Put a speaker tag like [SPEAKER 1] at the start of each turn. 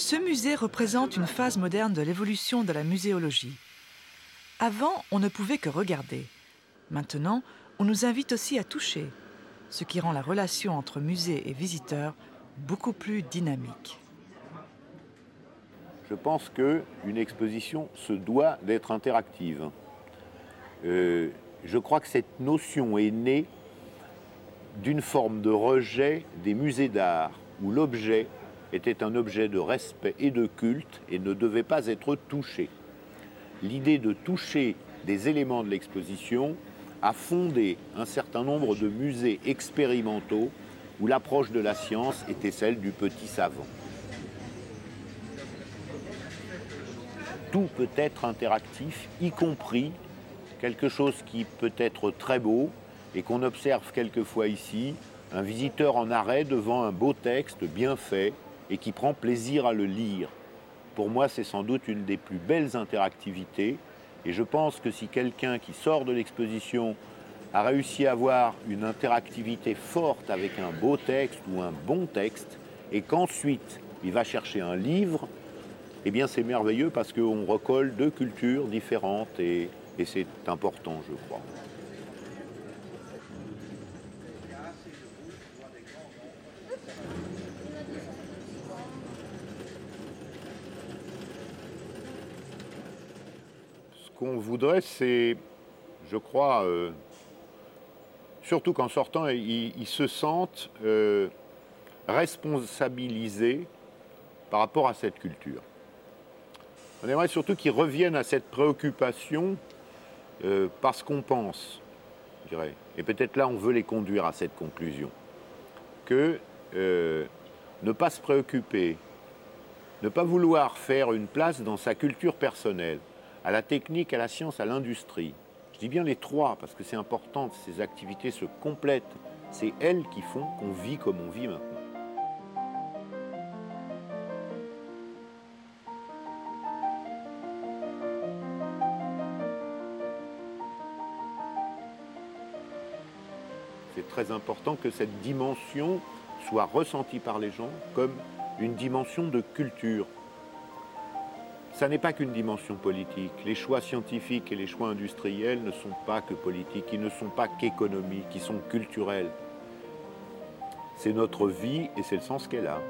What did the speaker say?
[SPEAKER 1] Ce musée représente une phase moderne de l'évolution de la muséologie. Avant, on ne pouvait que regarder. Maintenant, on nous invite aussi à toucher, ce qui rend la relation entre musée et visiteurs beaucoup plus dynamique.
[SPEAKER 2] Je pense qu'une exposition se doit d'être interactive. Euh, je crois que cette notion est née d'une forme de rejet des musées d'art, où l'objet était un objet de respect et de culte et ne devait pas être touché. L'idée de toucher des éléments de l'exposition a fondé un certain nombre de musées expérimentaux où l'approche de la science était celle du petit savant. Tout peut être interactif, y compris quelque chose qui peut être très beau et qu'on observe quelquefois ici, un visiteur en arrêt devant un beau texte bien fait et qui prend plaisir à le lire. Pour moi, c'est sans doute une des plus belles interactivités et je pense que si quelqu'un qui sort de l'exposition a réussi à avoir une interactivité forte avec un beau texte ou un bon texte, et qu'ensuite il va chercher un livre, eh bien c'est merveilleux parce qu'on recolle deux cultures différentes et, et c'est important, je crois. Qu'on voudrait, c'est, je crois, euh, surtout qu'en sortant, ils, se sentent euh, responsabilisés par rapport à cette culture. On aimerait surtout qu'ils reviennent à cette préoccupation euh, parce qu'on pense, je dirais, et peut-être là on veut les conduire à cette conclusion, que ne pas se préoccuper, ne pas vouloir faire une place dans sa culture personnelle, à la technique, à la science, à l'industrie. Je dis bien les trois parce que c'est important, ces activités se complètent. C'est elles qui font qu'on vit comme on vit maintenant. C'est très important que cette dimension soit ressentie par les gens comme une dimension de culture. Ça n'est pas qu'une dimension politique. Les choix scientifiques et les choix industriels ne sont pas que politiques, ils ne sont pas qu'économiques, ils sont culturels. C'est notre vie et c'est le sens qu'elle a.